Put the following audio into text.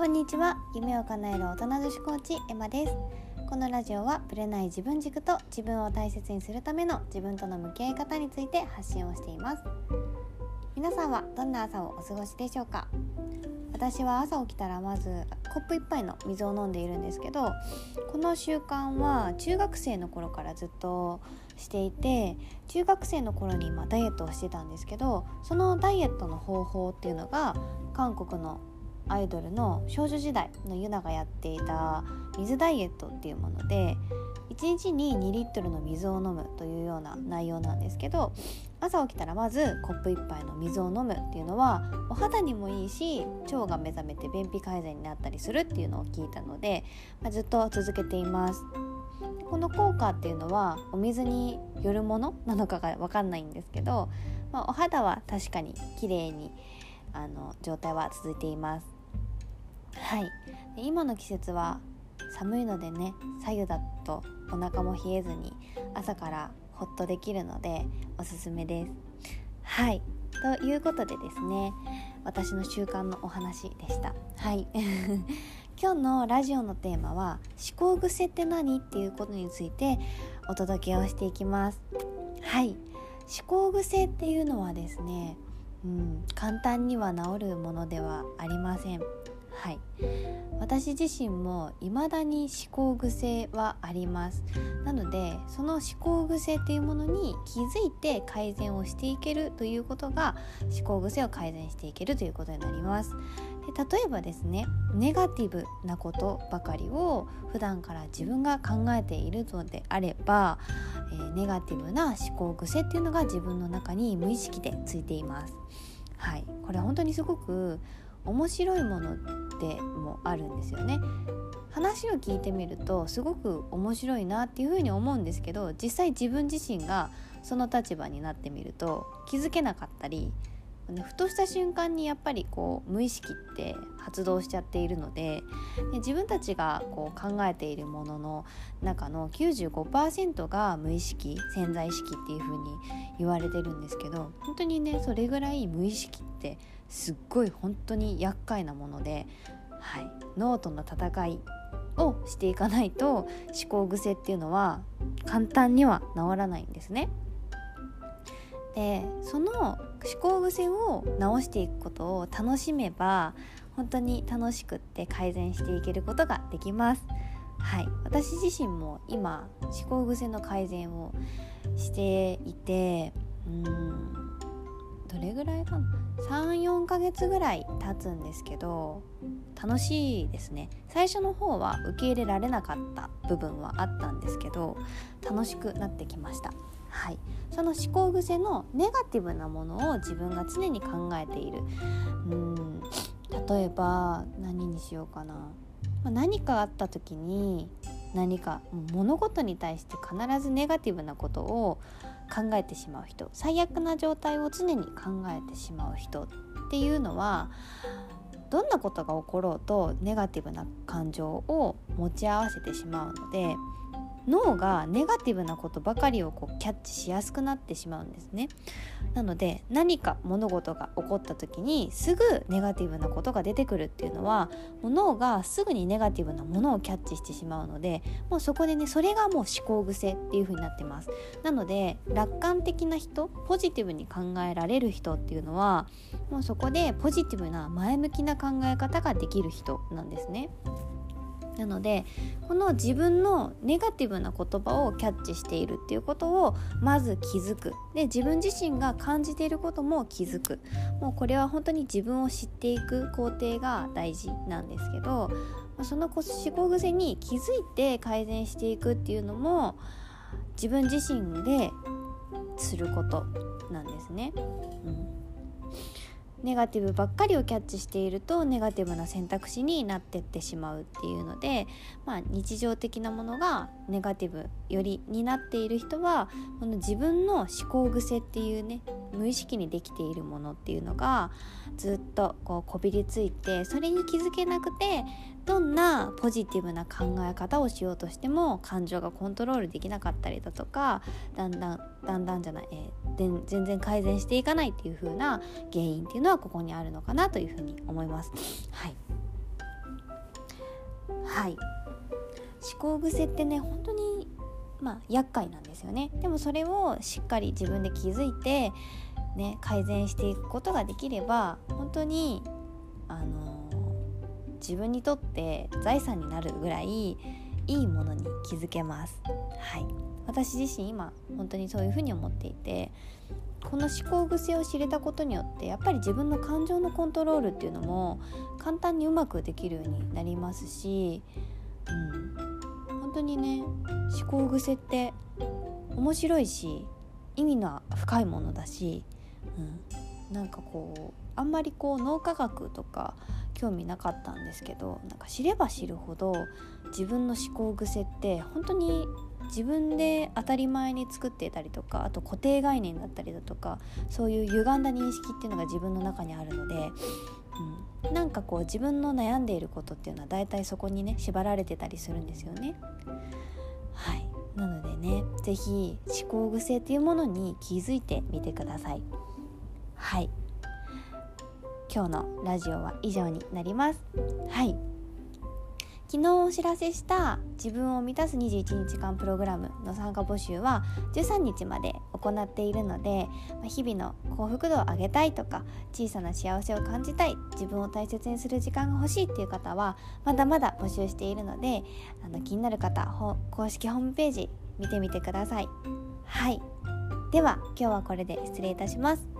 こんにちは。夢を叶える大人女子コーチエマです。このラジオはぶれない自分軸と自分を大切にするための自分との向き合い方について発信をしています。皆さんはどんな朝をお過ごしでしょうか？私は朝起きたらまずコップ1杯の水を飲んでいるんですけどこの習慣は中学生の頃からずっとしていて中学生の頃にまダイエットをしてたんですけどそのダイエットの方法っていうのが韓国のアイドルの少女時代のユナがやっていた水ダイエットっていうもので1日に2リットルの水を飲むというような内容なんですけど朝起きたらまずコップ1杯の水を飲むっていうのはお肌にもいいし腸が目覚めて便秘改善になったりするっていうのを聞いたので、まあ、ずっと続けています。この効果っていうのはお水によるものなのかが分かんないんですけど、まあ、お肌は確かに綺麗にあの状態は続いています。はい。今の季節は寒いのでね左右だとお腹も冷えずに朝からホッとできるのでおすすめです。はい。ということでですね私の習慣のお話でした。はい。今日のラジオのテーマは思考癖って何っていうことについてお届けをしていきます。はい。思考癖っていうのはですねうん簡単には治るものではありません。はい。私自身も未だに思考癖はあります。なのでその思考癖っていうものに気づいて改善をしていけるということが思考癖を改善していけるということになります。で例えばですねネガティブなことばかりを普段から自分が考えているのであれば、えー、ネガティブな思考癖っていうのが自分の中に無意識でついています。はい。これ本当にすごく面白いものでもあるんですよね。話を聞いてみるとすごく面白いなっていうふうに思うんですけど実際自分自身がその立場になってみると気づけなかったりふとした瞬間にやっぱりこう無意識って発動しちゃっているので自分たちがこう考えているものの中の95%が無意識潜在意識っていう風に言われてるんですけど本当にねそれぐらい無意識ってすっごい本当に厄介なもので、はい、脳との戦いをしていかないと思考癖っていうのは簡単には治らないんですね。でその思考癖を直していくことを楽しめば本当に楽しくって改善していけることができます。はい、私自身も今思考癖の改善をしていてうんどれぐらいかな？34ヶ月ぐらい経つんですけど楽しいですね。最初の方は受け入れられなかった部分はあったんですけど楽しくなってきました。はい。その思考癖のネガティブなものを自分が常に考えている。うん。例えば何にしようかな。何かあった時に何か物事に対して必ずネガティブなことを考えてしまう人。最悪な状態を常に考えてしまう人っていうのはどんなことが起ころうとネガティブな感情を持ち合わせてしまうので脳がネガティブなことばかりをこうキャッチしやすくなってしまうんですね。なので何か物事が起こった時にすぐネガティブなことが出てくるっていうのはもう脳がすぐにネガティブなものをキャッチしてしまうのでもうそこでねそれがもう思考癖っていう風になってます。なので楽観的な人ポジティブに考えられる人っていうのはもうそこでポジティブな前向きな考え方ができる人なんですね。なのでこの自分のネガティブな言葉をキャッチしているっていうことをまず気づく。で自分自身が感じていることも気づく。もうこれは本当に自分を知っていく工程が大事なんですけどその思考癖に気づいて改善していくっていうのも自分自身ですることなんですね。うん。ネガティブばっかりをキャッチしているとネガティブな選択肢になってってしまうっていうので、まあ、日常的なものがネガティブよりになっている人はこの自分の思考癖っていうね無意識にできているものっていうのがずっとこうこびりついてそれに気づけなくてどんなポジティブな考え方をしようとしても感情がコントロールできなかったりだとかだんだんだんだんじゃない、えー、全然改善していかないっていう風な原因っていうのはここにあるのかなというふうに思います。はい。はい。思考癖ってね本当にまあ厄介なんですよね。でもそれをしっかり自分で気づいてね改善していくことができれば本当にあの自分にとって財産になるぐらいいいものに気づけます。はい。私自身今本当にそういうふうに思っていてこの思考癖を知れたことによってやっぱり自分の感情のコントロールっていうのも簡単にうまくできるようになりますし、うん、本当にね思考癖って面白いし意味の深いものだし、うん、なんかこうあんまりこう脳科学とか興味なかったんですけどなんか知れば知るほど自分の思考癖って本当に自分で当たり前に作っていたりとかあと固定概念だったりだとかそういう歪んだ認識っていうのが自分の中にあるので、うん、なんかこう自分の悩んでいることっていうのは大体そこにね縛られてたりするんですよね。はいなのでね是非思考癖っていうものに気づいてみてください。はい今日のラジオは以上になります。はい昨日お知らせした自分を満たす21日間プログラムの参加募集は13日まで行っているので日々の幸福度を上げたいとか小さな幸せを感じたい自分を大切にする時間が欲しいっていう方はまだまだ募集しているのであの気になる方公式ホームページ見てみてください。はい。では今日はこれで失礼いたします。